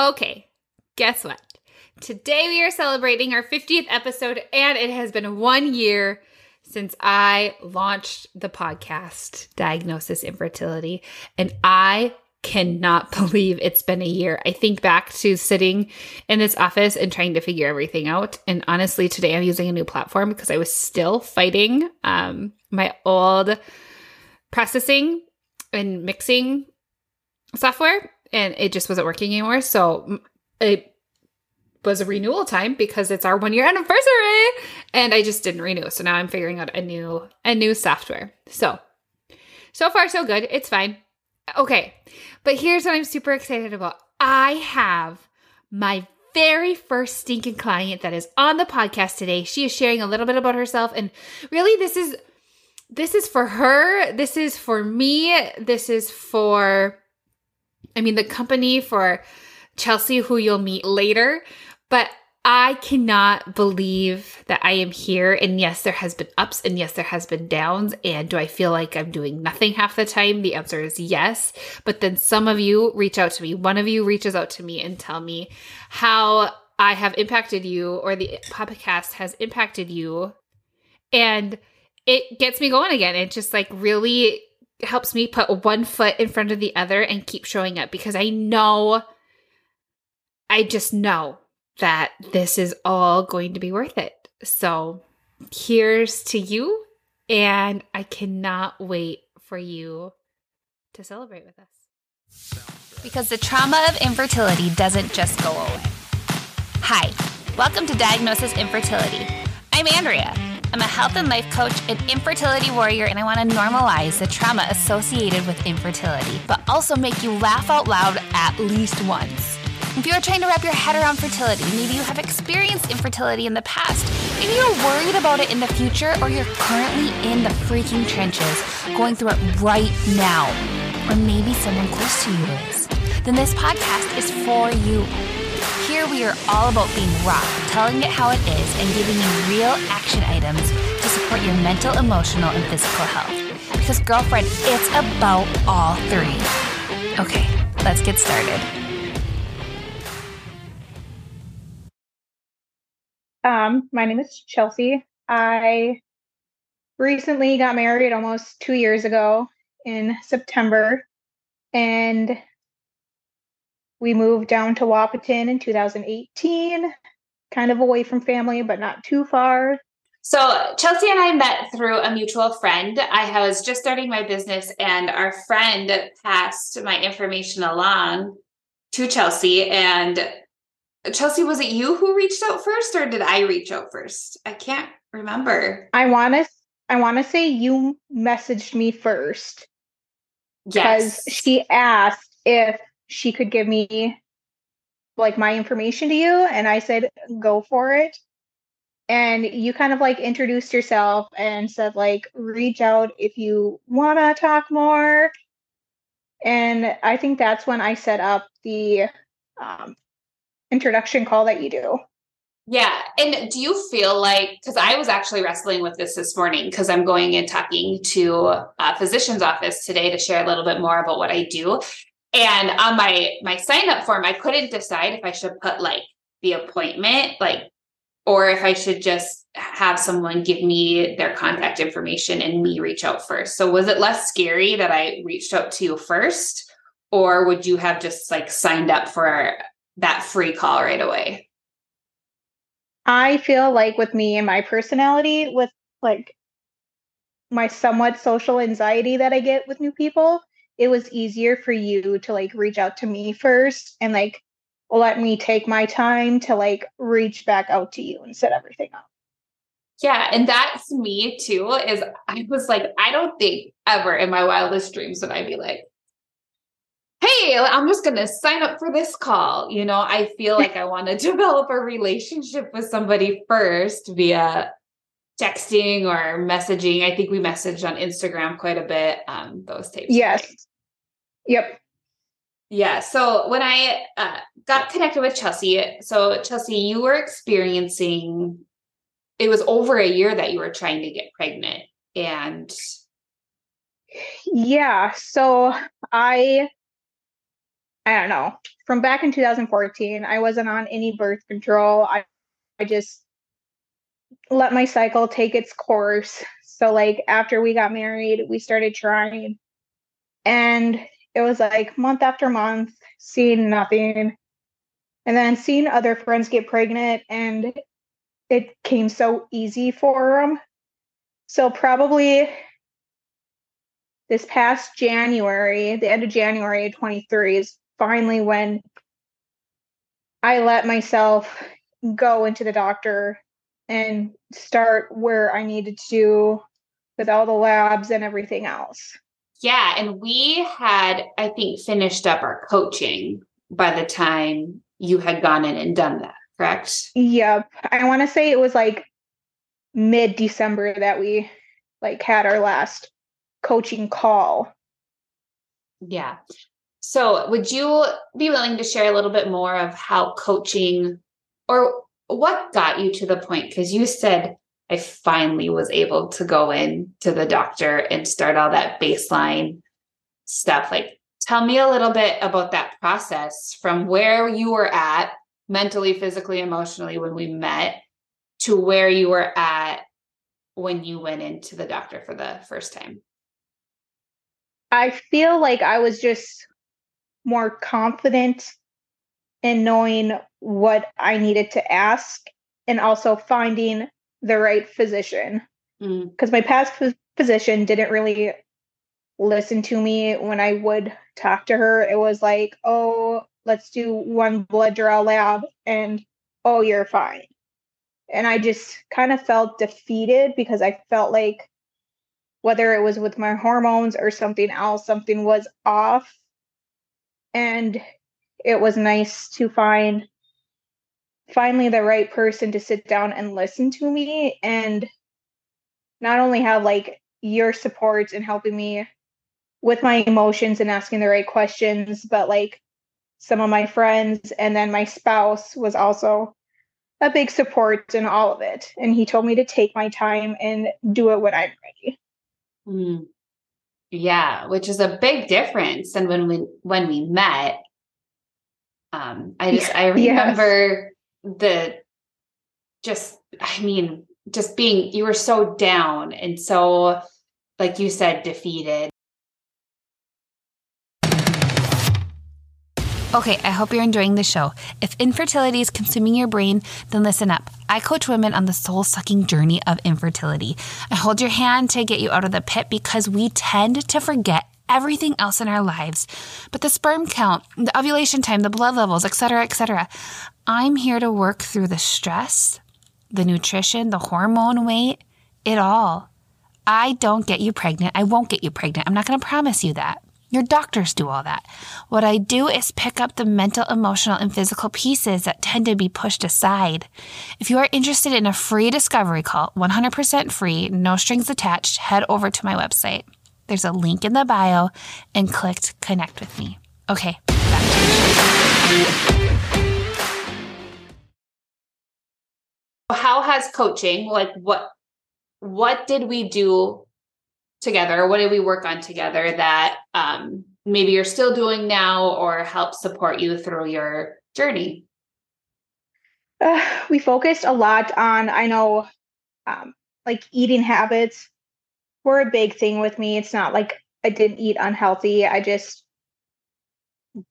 Okay, guess what? Today we are celebrating our 50th episode, and it has been one year since I launched the podcast, Diagnosis Infertility. And I cannot believe it's been a year. I think back to sitting in this office and trying to figure everything out. And honestly, today I'm using a new platform because I was still fighting um, my old processing and mixing software and it just wasn't working anymore. So it was a renewal time because it's our one year anniversary and I just didn't renew. So now I'm figuring out a new a new software. So so far so good. It's fine. Okay. But here's what I'm super excited about. I have my very first stinking client that is on the podcast today. She is sharing a little bit about herself and really this is this is for her. This is for me. This is for I mean the company for Chelshey who you'll meet later. But I cannot believe that I am here. And yes, there has been ups and yes, there has been downs. And do I feel like I'm doing nothing half the time? The answer is yes. But then some of you reach out to me. One of you reaches out to me and tell me how I have impacted you or the podcast has impacted you. And it gets me going again. It just like really helps me put one foot in front of the other and keep showing up because I know, I just know that this is all going to be worth it. So here's to you. And I cannot wait for you to celebrate with us. Because the trauma of infertility doesn't just go away. Hi, welcome to Diagnosis Infertility. I'm Andrea. I'm a health and life coach and infertility warrior, and I want to normalize the trauma associated with infertility, but also make you laugh out loud at least once. If you are trying to wrap your head around fertility, maybe you have experienced infertility in the past, maybe you're worried about it in the future, or you're currently in the freaking trenches going through it right now, or maybe someone close to you is, then this podcast is for you. Here we are all about being raw, telling it how it is, and giving you real action items to support your mental, emotional, and physical health. Because, girlfriend, it's about all three. Okay, let's get started. Um, my name is Chelshey. I recently got married almost two years ago in September, and we moved down to Wahpeton in 2018, kind of away from family, but not too far. So, Chelshey and I met through a mutual friend. I was just starting my business, and our friend passed my information along to Chelshey. And Chelshey, was it you who reached out first or did I reach out first? I can't remember. I want to I want to say you messaged me first. Yes. Because she asked if she could give me like my information to you and I said go for it. And you kind of like introduced yourself and said like reach out if you want to talk more. And I think that's when I set up the um, introduction call that you do. Yeah. And do you feel like, because I was actually wrestling with this this morning because I'm going and talking to a physician's office today to share a little bit more about what I do. And on my my sign up form, I couldn't decide if I should put like the appointment, like, or if I should just have someone give me their contact information and me reach out first. So was it less scary that I reached out to you first? Or would you have just like signed up for that free call right away? I feel like with me and my personality, with like my somewhat social anxiety that I get with new people, it was easier for you to like reach out to me first and like let me take my time to like reach back out to you and set everything up. Yeah, and that's me too. Is I was like, I don't think ever in my wildest dreams would I be like, hey, I'm just going to sign up for this call. You know, I feel like I want to develop a relationship with somebody first via texting or messaging. I think we messaged on Instagram quite a bit. Um, those tapes. Yes. Yep. Yeah. So when I uh, got connected with Chelshey, so Chelshey, you were experiencing, it was over a year that you were trying to get pregnant. And yeah. So I I don't know, from back in 2014, I wasn't on any birth control. I, I just let my cycle take its course. So, like, after we got married, we started trying. And it was like month after month, seeing nothing. And then seeing other friends get pregnant, and it came so easy for them. So, probably this past January, the end of January 23 is finally when I let myself go into the doctor and start where I needed to with all the labs and everything else. Yeah. And we had, I think, finished up our coaching by the time you had gone in and done that, correct? Yep. I want to say it was like mid December that we like had our last coaching call. Yeah. So, would you be willing to share a little bit more of how coaching or what got you to the point? Because you said, I finally was able to go in to the doctor and start all that baseline stuff. Like, tell me a little bit about that process from where you were at mentally, physically, emotionally when we met to where you were at when you went into the doctor for the first time. I feel like I was just more confident in knowing what I needed to ask and also finding the right physician. Because mm. my past physician didn't really listen to me when I would talk to her. It was like, oh, let's do one blood draw lab and oh, you're fine. And I just kind of felt defeated because I felt like whether it was with my hormones or something else, something was off. And it was nice to find finally the right person to sit down and listen to me and not only have like your support and helping me with my emotions and asking the right questions, but like some of my friends and then my spouse was also a big support in all of it. And he told me to take my time and do it when I'm ready. Mm. Yeah, which is a big difference than when we when we met. Um, I just I remember yes. The just I mean just being you were so down and so like you said defeated Okay, I hope you're enjoying the show. If infertility is consuming your brain, then listen up. I coach women on the soul sucking journey of infertility. I hold your hand to get you out of the pit because we tend to forget everything else in our lives. But the sperm count, the ovulation time, the blood levels, etc., etc. I'm here to work through the stress, the nutrition, the hormone weight, it all. I don't get you pregnant. I won't get you pregnant. I'm not going to promise you that. Your doctors do all that. What I do is pick up the mental, emotional, and physical pieces that tend to be pushed aside. If you are interested in a free discovery call, 100% free, no strings attached, head over to my website. There's a link in the bio and clicked connect with me. Okay, back to the How has coaching, like what what did we do together? What did we work on together that um, maybe you're still doing now or help support you through your journey? Uh, we focused a lot on, I know, um, like eating habits were a big thing with me. It's not like I didn't eat unhealthy, I just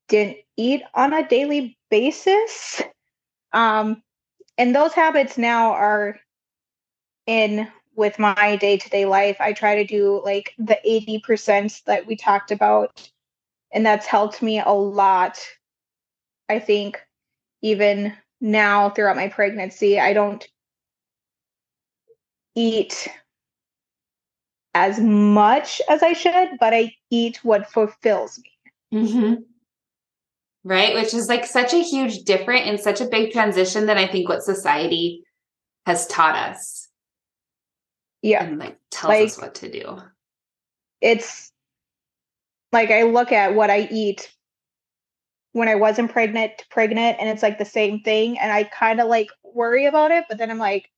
didn't eat on a daily basis. Um, and those habits now are in with my day to day life, I try to do like the 80% that we talked about. And that's helped me a lot. I think even now throughout my pregnancy, I don't eat as much as I should, but I eat what fulfills me. Mm-hmm. Right. Which is like such a huge difference and such a big transition than I think what society has taught us yeah and like tells like, us what to do it's like i look at what i eat when i wasn't pregnant pregnant and it's like the same thing and i kind of like worry about it but then i'm like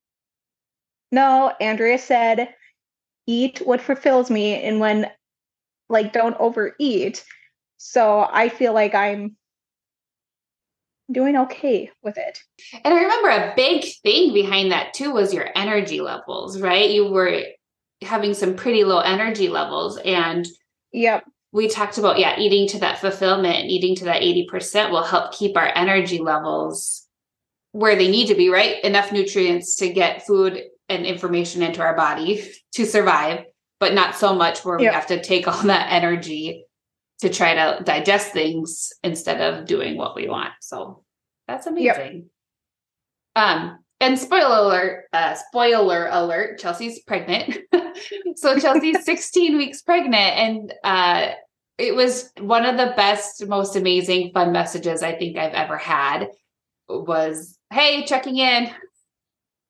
no andrea said eat what fulfills me and when like don't overeat so i feel like i'm doing okay with it. And I remember a big thing behind that too was your energy levels, right? You were having some pretty low energy levels and Yep. we talked about yeah, eating to that fulfillment and eating to that 80% will help keep our energy levels where they need to be, right? Enough nutrients to get food and information into our body to survive, but not so much where we have to take all that energy to try to digest things instead of doing what we want. So that's amazing. Um, and spoiler alert, uh, spoiler alert, Chelshey's pregnant. so Chelshey's 16 weeks pregnant and uh it was one of the best, most amazing, fun messages I think I've ever had was, hey, checking in.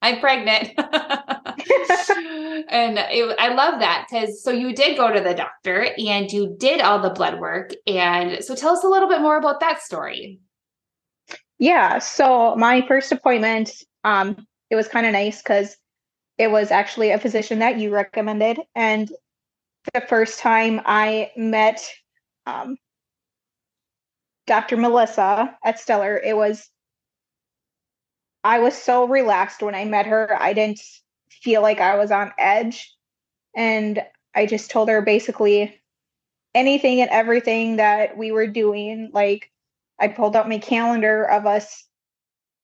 I'm pregnant. and it, I love that because so you did go to the doctor and you did all the blood work. And so tell us a little bit more about that story. Yeah. So my first appointment, um, it was kind of nice because it was actually a physician that you recommended. And the first time I met um, Dr. Melissa at Stellar, it was, I was so relaxed when I met her. I didn't feel like I was on edge. And I just told her basically anything and everything that we were doing. Like, I pulled out my calendar of us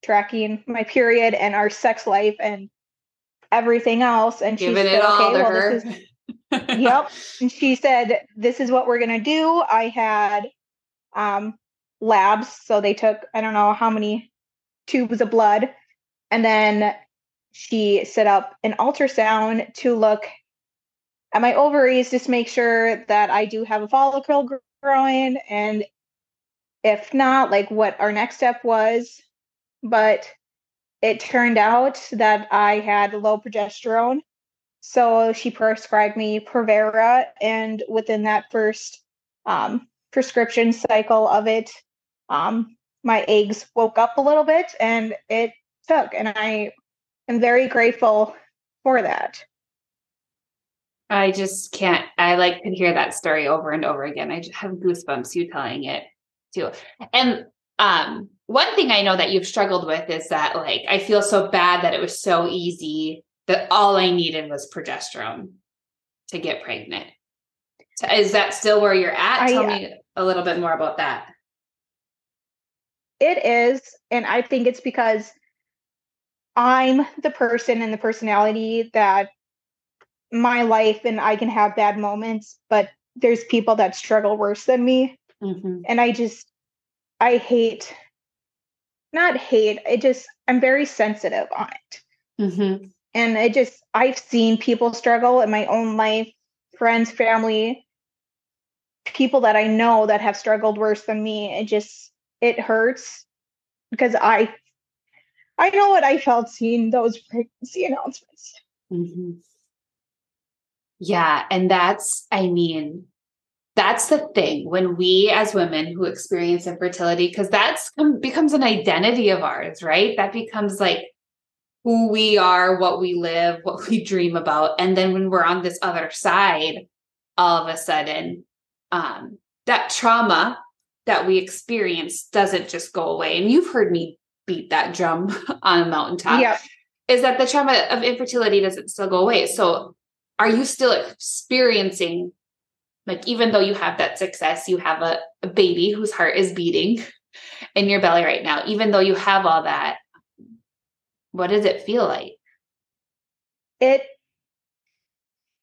tracking my period and our sex life and everything else. And she said, okay, well, her. this is yep. And she said, This is what we're going to do. I had um, labs. So they took, I don't know how many tubes of blood. And then she set up an ultrasound to look at my ovaries just make sure that I do have a follicle growing. And if not, like what our next step was. But it turned out that I had low progesterone. So she prescribed me Provera, and within that first um, prescription cycle of it, um, my eggs woke up a little bit, and it took. And I am very grateful for that. I just can't. I like could hear that story over and over again. I just have goosebumps you telling it too. And um, one thing I know that you've struggled with is that like I feel so bad that it was so easy that all I needed was progesterone to get pregnant. So is that still where you're at? I- Tell me a little bit more about that. It is, and I think it's because I'm the person and the personality that my life and I can have bad moments, but there's people that struggle worse than me. Mhm. and I just I hate not hate, I just I'm very sensitive on it. Mhm. And it just I've seen people struggle in my own life, friends, family, people that I know that have struggled worse than me. It just it hurts because I I know what I felt seeing those pregnancy announcements. Mhm. Yeah. And that's, I mean, that's the thing when we as women who experience infertility, because that's becomes an identity of ours, right? That becomes like who we are, what we live, what we dream about. And then when we're on this other side, all of a sudden, um, that trauma that we experience doesn't just go away. And you've heard me beat that drum on a mountaintop yeah. is that the trauma of infertility doesn't still go away. So are you still experiencing like even though you have that success, you have a, a baby whose heart is beating in your belly right now, even though you have all that, what does it feel like? it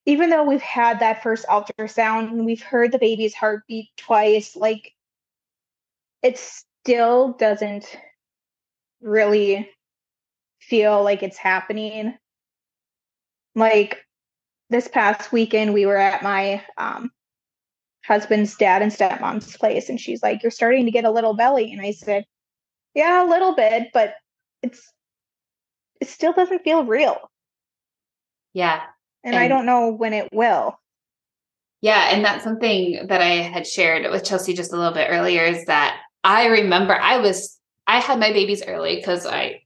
even though we've had that first ultrasound and we've heard the baby's heartbeat twice like it still doesn't really feel like it's happening like this past weekend we were at my um, husband's dad and stepmom's place and she's like you're starting to get a little belly and i said yeah a little bit but it's it still doesn't feel real Yeah. and, I don't know when it will. Yeah. And that's something that I had shared with Chelshey just a little bit earlier is that I remember I was, I had my babies early because I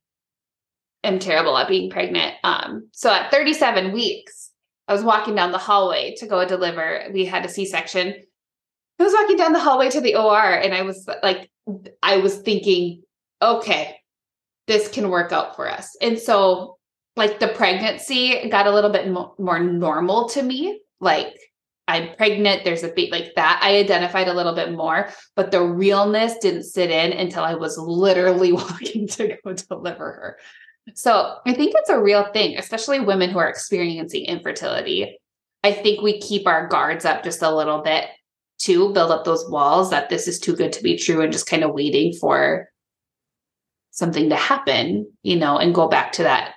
am terrible at being pregnant. Um, so at 37 weeks, I was walking down the hallway to go deliver. We had a C section. I was walking down the hallway to the OR and I was like, I was thinking, okay, this can work out for us. And so, like, the pregnancy got a little bit mo- more normal to me. Like, I'm pregnant, there's a baby like that. I identified a little bit more, but the realness didn't sit in until I was literally walking to go deliver her. So I think it's a real thing, especially women who are experiencing infertility. I think we keep our guards up just a little bit to build up those walls that this is too good to be true and just kind of waiting for something to happen, you know, and go back to that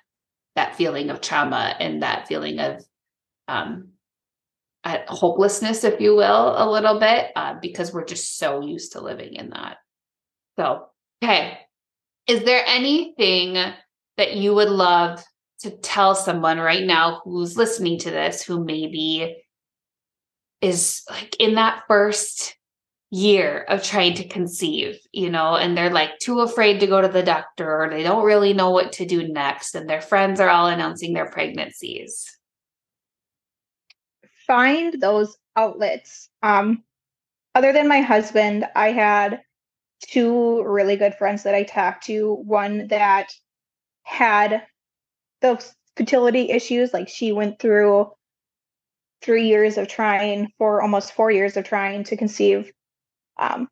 that feeling of trauma and that feeling of um hopelessness, if you will, a little bit, uh, because we're just so used to living in that. So, okay. Is there anything that you would love to tell someone right now who's listening to this who maybe is like in that first year of trying to conceive, you know, and they're like too afraid to go to the doctor or they don't really know what to do next and their friends are all announcing their pregnancies? Find those outlets. Um other than my husband, I had two really good friends that I talked to, one that had those fertility issues. Like she went through three years of trying, for almost four years of trying to conceive. Um,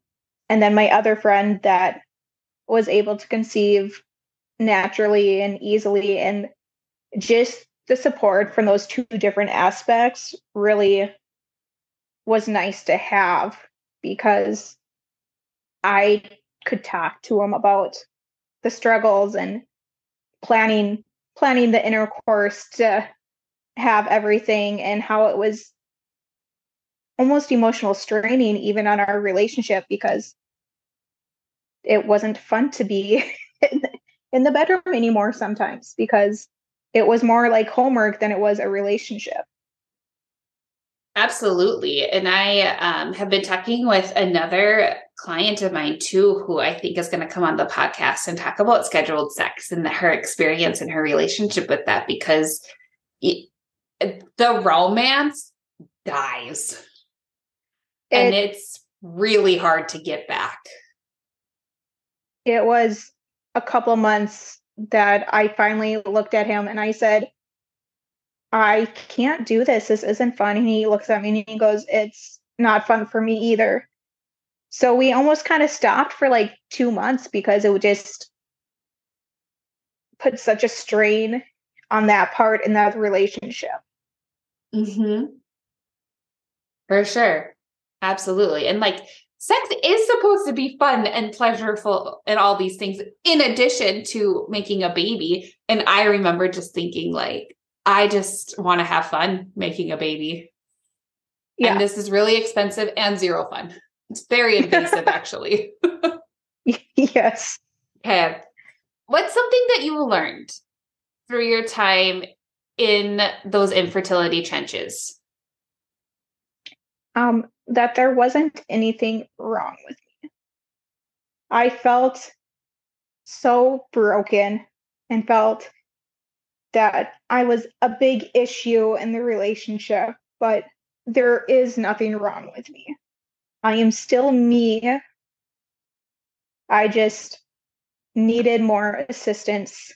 and then my other friend that was able to conceive naturally and easily, and just the support from those two different aspects really was nice to have because I could talk to him about the struggles and planning planning the intercourse to have everything and how it was almost emotional straining even on our relationship because it wasn't fun to be in the bedroom anymore sometimes because it was more like homework than it was a relationship Absolutely. And I um, have been talking with another client of mine too, who I think is going to come on the podcast and talk about scheduled sex and her experience and her relationship with that because it, the romance dies. It, and it's really hard to get back. It was a couple months that I finally looked at him and I said, I can't do this. This isn't fun. And he looks at me and he goes, It's not fun for me either. So we almost kind of stopped for like two months because it would just put such a strain on that part in that relationship. Mm-hmm. For sure. Absolutely. And like sex is supposed to be fun and pleasurable and all these things in addition to making a baby. And I remember just thinking like, I just want to have fun making a baby. Yeah. And this is really expensive and zero fun. It's very invasive, actually. yes. Okay. What's something that you learned through your time in those infertility trenches? Um, that there wasn't anything wrong with me. I felt so broken and felt that I was a big issue in the relationship, but there is nothing wrong with me. I am still me. I just needed more assistance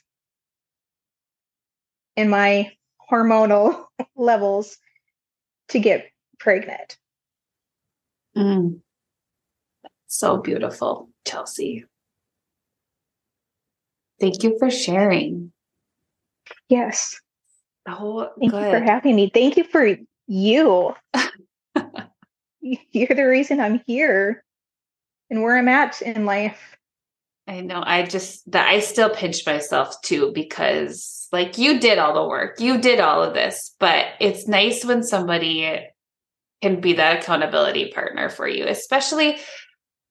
in my hormonal levels to get pregnant. Mm. So beautiful, Chelshey. Thank you for sharing. Yes. Oh, thank good. you for having me. Thank you for you. You're the reason I'm here and where I'm at in life. I know. I just that I still pinch myself too because like you did all the work. You did all of this, but it's nice when somebody can be that accountability partner for you, especially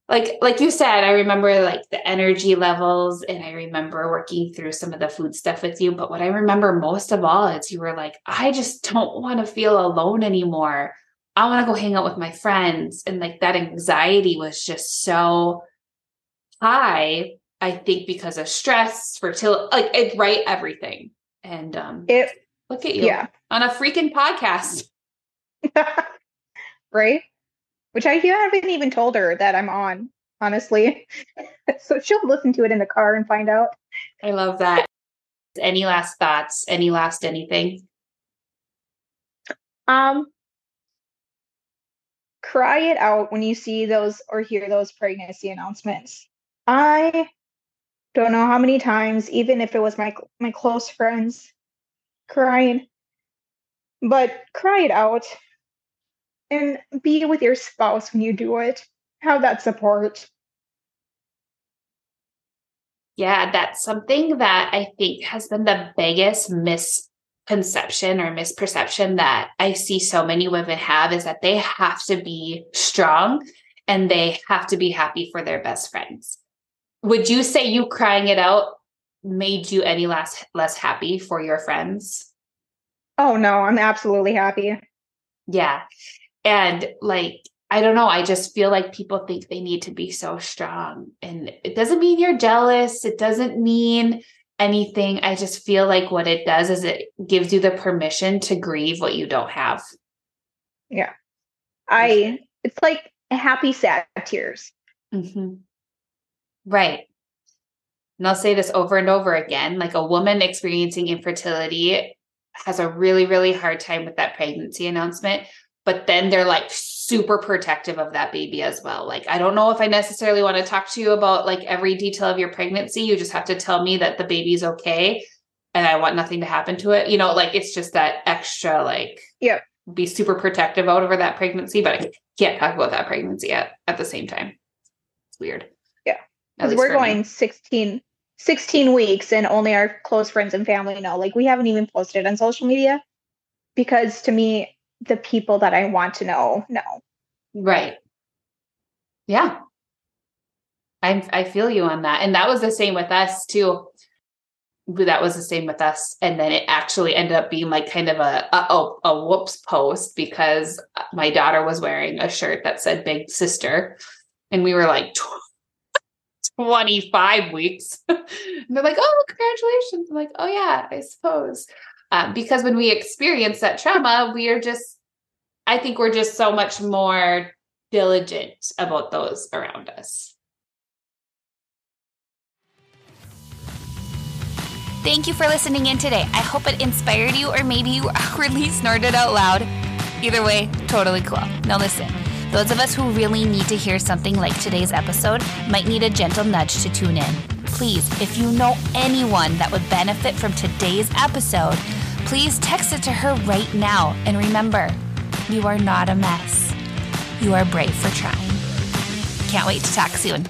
like like you said i remember like the energy levels and i remember working through some of the food stuff with you but what i remember most of all is you were like i just don't want to feel alone anymore. I want to go hang out with my friends. And like that anxiety was just so high i think because of stress fertility like it right everything. And um it look at you yeah. on a freaking podcast right which I haven't even told her that I'm on. honestly. so she'll listen to it in the car and find out. I love that. Any last thoughts? Any last anything? Um, cry it out when you see those or hear those pregnancy announcements. I don't know how many times, even if it was my my close friends, crying, but cry it out and be with your spouse when you do it. Have that support. Yeah, that's something that I think has been the biggest misconception or misperception that I see so many women have is that they have to be strong and they have to be happy for their best friends. Would you say you crying it out made you any less less happy for your friends? Oh no, I'm absolutely happy. Yeah. And like I don't know. I just feel like people think they need to be so strong. And it doesn't mean you're jealous. It doesn't mean anything. I just feel like what it does is it gives you the permission to grieve what you don't have. Yeah. I, it's like happy, sad tears. Mm-hmm. Right. And I'll say this over and over again like a woman experiencing infertility has a really, really hard time with that pregnancy announcement but then they're like super protective of that baby as well. Like, I don't know if I necessarily want to talk to you about like every detail of your pregnancy. You just have to tell me that the baby's okay and I want nothing to happen to it. You know, like it's just that extra, like, yeah, be super protective out over that pregnancy, but I can't talk about that pregnancy at, at the same time. It's weird. Yeah. Because we're going me. 16, 16 weeks and only our close friends and family know. Like, we haven't even posted on social media because to me, the people that I want to know know. Right. Yeah. I I feel you on that. And that was the same with us too. That was the same with us. And then it actually ended up being like kind of a a, a whoops post because my daughter was wearing a shirt that said big sister. And we were like 25 weeks. and they're like, oh, congratulations. I'm like, oh yeah, I suppose. Um, because when we experience that trauma, we are just, I think we're just so much more diligent about those around us. Thank you for listening in today. I hope it inspired you, or maybe you awkwardly snorted out loud. Either way, totally cool. Now, listen. Those of us who really need to hear something like today's episode might need a gentle nudge to tune in. Please, if you know anyone that would benefit from today's episode, please text it to her right now. And remember, you are not a mess. You are brave for trying. Can't wait to talk soon.